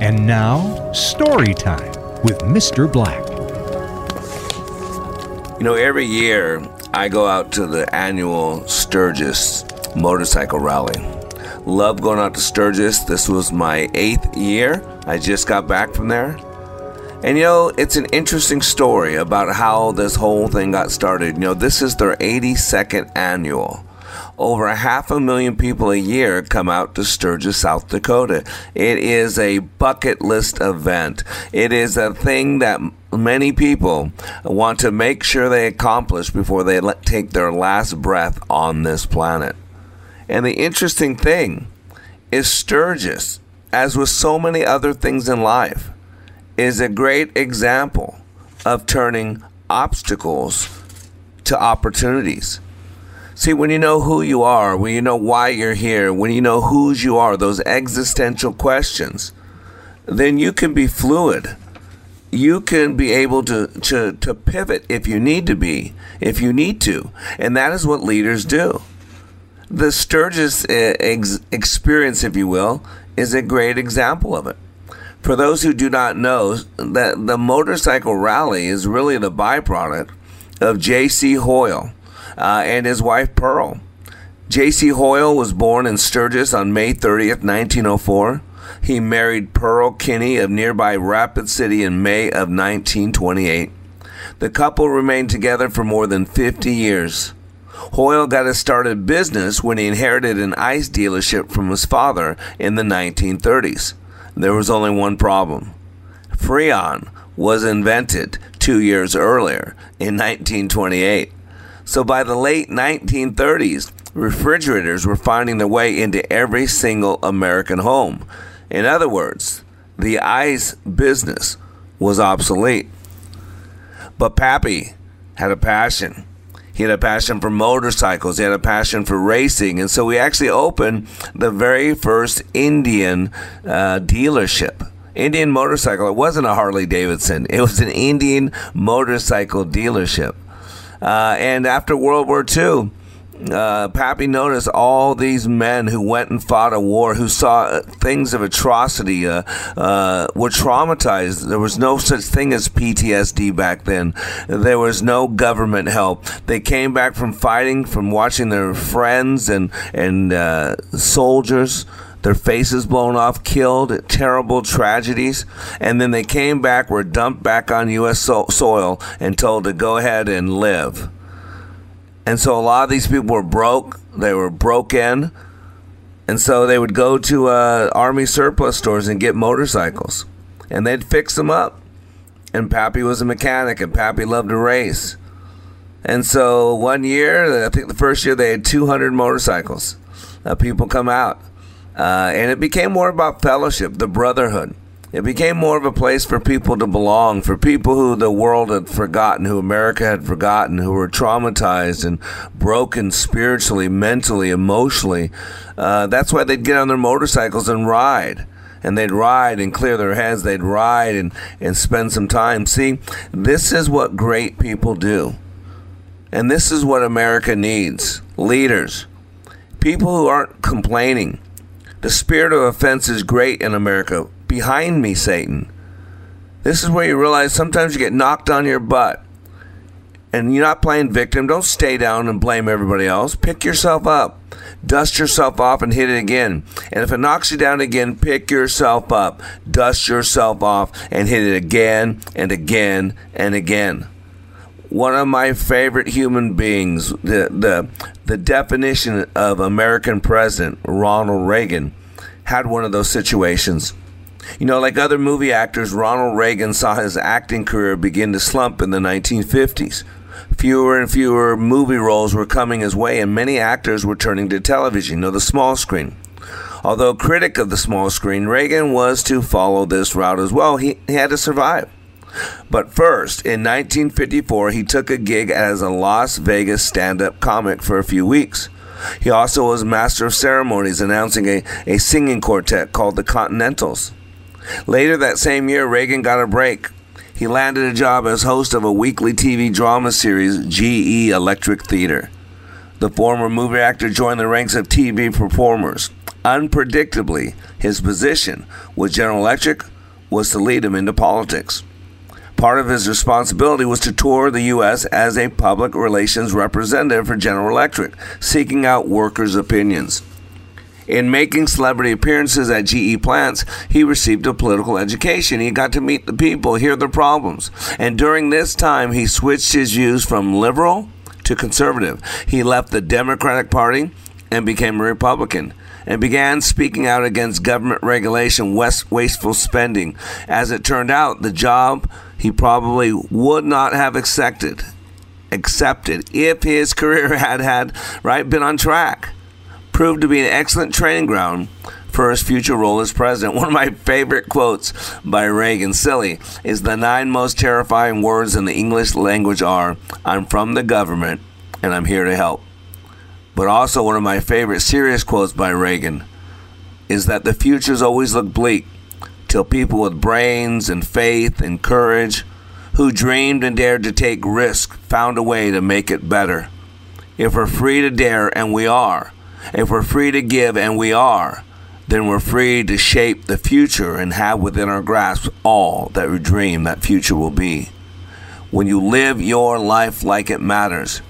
And now, story time with Mr. Black. You know, every year I go out to the annual Sturgis motorcycle rally. Love going out to Sturgis. This was my eighth year. I just got back from there. And you know, it's an interesting story about how this whole thing got started. You know, this is their 82nd annual. Over half a million people a year come out to Sturgis, South Dakota. It is a bucket list event. It is a thing that many people want to make sure they accomplish before they take their last breath on this planet. And the interesting thing is Sturgis, as with so many other things in life, is a great example of turning obstacles to opportunities. See, when you know who you are, when you know why you're here, when you know whose you are, those existential questions, then you can be fluid. You can be able to, to, to pivot if you need to be, if you need to. And that is what leaders do. The Sturgis uh, ex- experience, if you will, is a great example of it. For those who do not know, that the motorcycle rally is really the byproduct of J.C. Hoyle uh, and his wife Pearl. J.C. Hoyle was born in Sturgis on May 30th, 1904. He married Pearl Kinney of nearby Rapid City in May of 1928. The couple remained together for more than 50 years. Hoyle got his start in business when he inherited an ice dealership from his father in the 1930s. There was only one problem. Freon was invented two years earlier in 1928. So by the late 1930s, refrigerators were finding their way into every single American home. In other words, the ice business was obsolete. But Pappy had a passion. He had a passion for motorcycles. He had a passion for racing. And so we actually opened the very first Indian uh, dealership. Indian motorcycle. It wasn't a Harley Davidson, it was an Indian motorcycle dealership. Uh, and after World War II, uh, Pappy noticed all these men who went and fought a war, who saw things of atrocity, uh, uh, were traumatized. There was no such thing as PTSD back then. There was no government help. They came back from fighting, from watching their friends and and uh, soldiers their faces blown off, killed, terrible tragedies, and then they came back, were dumped back on U.S. So- soil, and told to go ahead and live. And so a lot of these people were broke, they were broken, and so they would go to uh, army surplus stores and get motorcycles, and they'd fix them up. And Pappy was a mechanic, and Pappy loved to race. And so one year, I think the first year, they had 200 motorcycles. Uh, people come out uh, and it became more about fellowship, the brotherhood. It became more of a place for people to belong, for people who the world had forgotten, who America had forgotten, who were traumatized and broken spiritually, mentally, emotionally. Uh, that's why they'd get on their motorcycles and ride. And they'd ride and clear their heads. They'd ride and, and spend some time. See, this is what great people do. And this is what America needs leaders, people who aren't complaining the spirit of offense is great in America. Behind me, Satan. This is where you realize sometimes you get knocked on your butt and you're not playing victim. Don't stay down and blame everybody else. Pick yourself up, dust yourself off, and hit it again. And if it knocks you down again, pick yourself up, dust yourself off, and hit it again and again and again one of my favorite human beings, the, the, the definition of American president, Ronald Reagan, had one of those situations. You know, like other movie actors, Ronald Reagan saw his acting career begin to slump in the 1950s. Fewer and fewer movie roles were coming his way, and many actors were turning to television, you know, the small screen. Although a critic of the small screen, Reagan was to follow this route as well. He, he had to survive. But first, in 1954, he took a gig as a Las Vegas stand up comic for a few weeks. He also was master of ceremonies, announcing a, a singing quartet called the Continentals. Later that same year, Reagan got a break. He landed a job as host of a weekly TV drama series, GE Electric Theater. The former movie actor joined the ranks of TV performers Unpredictably, his position with General Electric was to lead him into politics. Part of his responsibility was to tour the U.S. as a public relations representative for General Electric, seeking out workers' opinions. In making celebrity appearances at GE plants, he received a political education. He got to meet the people, hear their problems. And during this time, he switched his views from liberal to conservative. He left the Democratic Party and became a Republican and began speaking out against government regulation, wasteful spending. As it turned out, the job he probably would not have accepted accepted if his career had had right been on track proved to be an excellent training ground for his future role as president. One of my favorite quotes by Reagan, silly, is the nine most terrifying words in the English language are I'm from the government and I'm here to help. But also, one of my favorite serious quotes by Reagan is that the futures always look bleak till people with brains and faith and courage who dreamed and dared to take risk found a way to make it better. If we're free to dare, and we are, if we're free to give, and we are, then we're free to shape the future and have within our grasp all that we dream that future will be. When you live your life like it matters,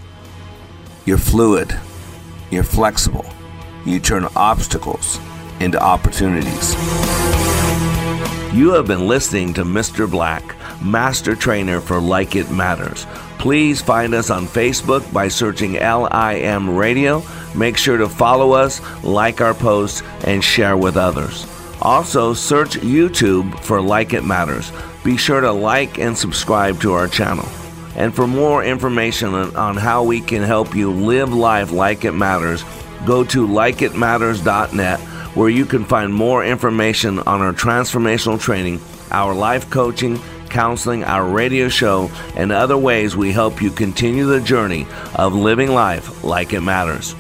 you're fluid, you're flexible, you turn obstacles into opportunities. You have been listening to Mr. Black, Master Trainer for Like It Matters. Please find us on Facebook by searching LIM Radio. Make sure to follow us, like our posts, and share with others. Also, search YouTube for Like It Matters. Be sure to like and subscribe to our channel. And for more information on how we can help you live life like it matters, go to likeitmatters.net where you can find more information on our transformational training, our life coaching, counseling, our radio show, and other ways we help you continue the journey of living life like it matters.